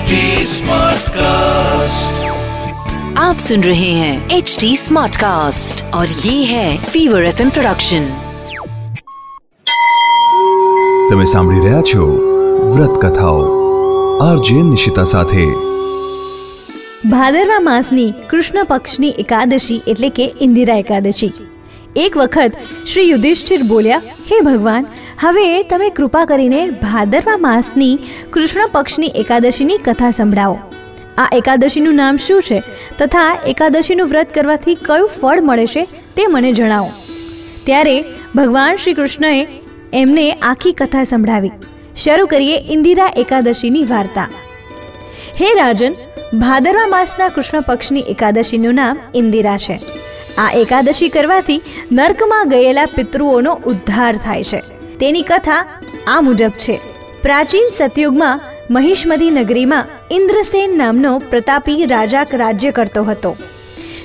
HD Smartcast. आप सुन रहे हैं एच डी स्मार्ट कास्ट और ये है फीवर एफ प्रोडक्शन તમે સાંભળી રહ્યા છો વ્રત કથાઓ આરજે નિશિતા સાથે ભાદરવા માસની કૃષ્ણ પક્ષની એકાદશી એટલે કે ઇન્દિરા એકાદશી એક વખત શ્રી યુધિષ્ઠિર બોલ્યા હે ભગવાન હવે તમે કૃપા કરીને ભાદરવા માસની કૃષ્ણ પક્ષની એકાદશીની કથા સંભળાવો. આ એકાદશીનું નામ શું છે તથા એકાદશીનું વ્રત કરવાથી કયું ફળ મળે છે તે મને જણાવો. ત્યારે ભગવાન શ્રી કૃષ્ણએ એમને આખી કથા સંભળાવી. શરૂ કરીએ ઇન્દિરા એકાદશીની વાર્તા. હે રાજન, ભાદરવા માસના કૃષ્ણ પક્ષની એકાદશીનું નામ ઇન્દિરા છે. આ એકાદશી કરવાથી નર્કમાં ગયેલા પિતૃઓનો ઉદ્ધાર થાય છે. તેની કથા આ મુજબ છે. પ્રાચીન સતયુગમાં મહિષ્મતી નગરીમાં ઇન્દ્રસેન નામનો પ્રતાપી રાજા રાજ્ય કરતો હતો.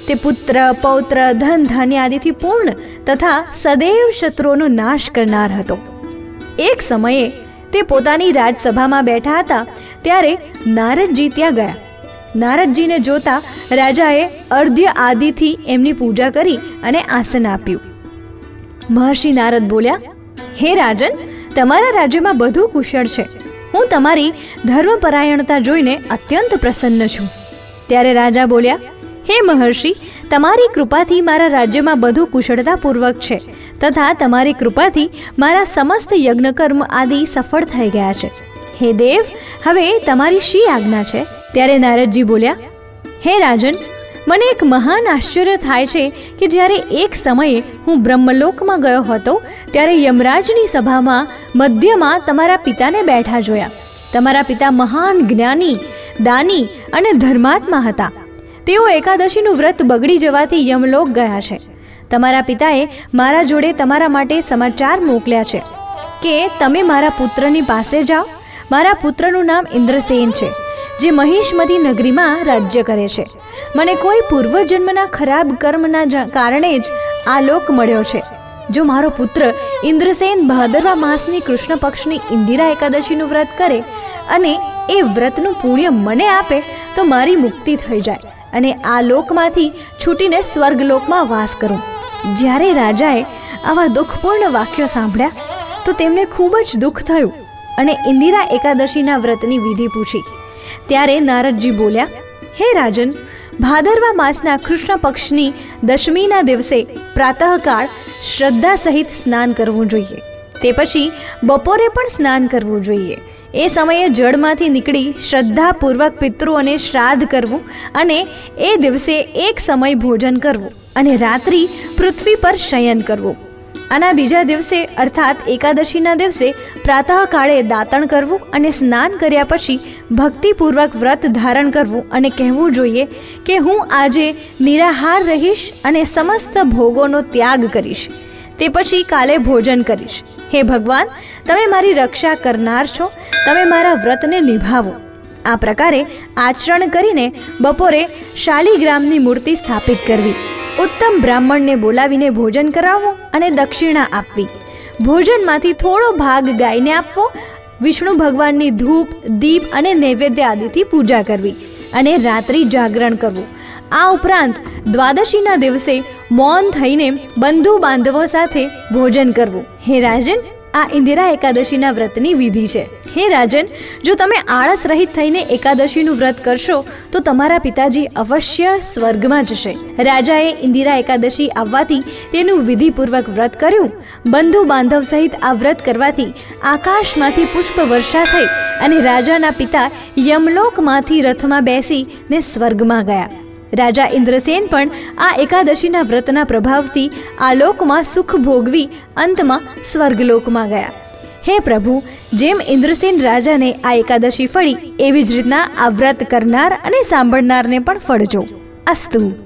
તે પુત્ર, પૌત્ર, ધન, ધાન્ય આદિથી પૂર્ણ તથા સદૈવ શત્રુઓનો નાશ કરનાર હતો. એક સમયે તે પોતાની રાજસભામાં બેઠા હતા ત્યારે નારદજી ત્યાં ગયા. નારદજીને જોતા રાજાએ અર્ધ્ય આદિથી એમની પૂજા કરી અને આસન આપ્યું. મહર્ષિ નારદ બોલ્યા હે રાજન, તમારા રાજ્યમાં બધું કુશળ છે. હું તમારી ધર્મપરાયણતા જોઈને અત્યંત પ્રસન્ન છું. ત્યારે રાજા બોલ્યા, હે મહર્ષિ, તમારી કૃપાથી મારા રાજ્યમાં બધું કુશળતાપૂર્વક છે, તથા તમારી કૃપાથી મારા સમસ્ત યજ્ઞકર્મ આદિ સફળ થઈ ગયા છે. હે દેવ, હવે તમારી શી આજ્ઞા છે? ત્યારે નારદજી બોલ્યા, હે રાજન મને એક મહાન આશ્ચર્ય થાય છે કે જ્યારે એક સમયે હું બ્રહ્મલોકમાં ગયો હતો, ત્યારે યમરાજની સભામાં મધ્યમાં તમારા પિતાને બેઠા જોયા. તમારા પિતા મહાન જ્ઞાની, દાની અને ધર્માત્મા હતા. તેઓ એકાદશીનું વ્રત બગડી જવાથી યમલોક ગયા છે. તમારા પિતાએ મારા જોડે તમારા માટે સમાચાર મોકલ્યા છે કે તમે મારા પુત્રની પાસે જાઓ. મારા પુત્રનું નામ ઇન્દ્રસેન છે. જે મહિષ્મતી નગરીમાં રાજ્ય કરે છે. મને કોઈ પૂર્વજન્મના ખરાબ કર્મના કારણે જ આ લોક મળ્યો છે. જો મારો પુત્ર ઇન્દ્રસેન ભાદરવા માસની કૃષ્ણ પક્ષની ઇન્દિરા એકાદશીનું વ્રત કરે અને એ વ્રતનું પુણ્ય મને આપે, તો મારી મુક્તિ થઈ જાય અને આ લોકમાંથી છૂટીને સ્વર્ગલોકમાં વાસ કરું. જ્યારે રાજાએ આવા દુઃખપૂર્ણ વાક્યો સાંભળ્યા, તો તેમને ખૂબ જ દુઃખ થયું અને ઇન્દિરા એકાદશીના વ્રતની વિધિ પૂછી. ત્યારે નારદજી બોલ્યા, હે રાજન, ભાદરવા માસના કૃષ્ણ પક્ષની દશમીના દિવસે પ્રાતઃકાળ શ્રદ્ધા સહિત સ્નાન કરવું જોઈએ. તે પછી બપોરે પણ સ્નાન કરવું જોઈએ. એ સમયે જળમાંથી નીકળી શ્રદ્ધાપૂર્વક પિતૃઓને શ્રાદ્ધ કરવું અને એ દિવસે એક સમય ભોજન કરવું અને રાત્રિ પૃથ્વી પર શયન કરવું. આના બીજા દિવસે, અર્થાત એકાદશીના દિવસે, પ્રાતઃકાળે દાતણ કરવું અને સ્નાન કર્યા પછી ભક્તિપૂર્વક વ્રત ધારણ કરવું અને કહેવું જોઈએ કે હું આજે નિરાહાર રહીશ અને સમસ્ત ભોગોનો ત્યાગ કરીશ. તે પછી કાલે ભોજન કરીશ. હે ભગવાન, તમે મારી રક્ષા કરનાર છો, તમે મારા વ્રતને નિભાવો. આ પ્રકારે આચરણ કરીને બપોરે શાલિગ્રામની મૂર્તિ સ્થાપિત કરવી. ઉત્તમ બ્રાહ્મણને બોલાવીને ભોજન કરાવવું અને દક્ષિણા આપવી. ભોજનમાંથી થોડો ભાગ ગાયને આપવો, વિષ્ણુ ભગવાનની ધૂપ, દીપ અને નૈવેદ્ય આદિથી પૂજા કરવી અને રાત્રિ જાગરણ કરવું. આ ઉપરાંત દ્વાદશીના દિવસે મૌન થઈને બંધુ બાંધવો સાથે ભોજન કરવું. હે રાજન આ ઇન્દિરા એકાદશીના વ્રતની વિધિ છે. હે રાજન, જો તમે આળસ રહિત થઈને એકાદશીનું વ્રત કરશો, તો તમારા પિતાજી અવશ્ય સ્વર્ગમાં જશે. રાજાએ ઇન્દિરા એકાદશી આવવાથી તેનું વિધિપૂર્વક વ્રત કર્યું. બંધુ બાંધવ સહિત આ વ્રત કરવાથી આકાશમાંથી પુષ્પ વર્ષા થઈ અને રાજાના પિતા યમલોકમાંથી રથમાં બેસીને સ્વર્ગમાં ગયા. રાજા ઇન્દ્રસેન પણ આ એકાદશીના વ્રતના પ્રભાવથી આ લોકમાં સુખ ભોગવી અંતમાં સ્વર્ગલોકમાં ગયા. હે પ્રભુ, જેમ ઇન્દ્રસેન રાજાને આ એકાદશી ફળી, એવી જ રીતના આ વ્રત કરનાર અને સાંભળનારને પણ ફળજો. અસ્તુ.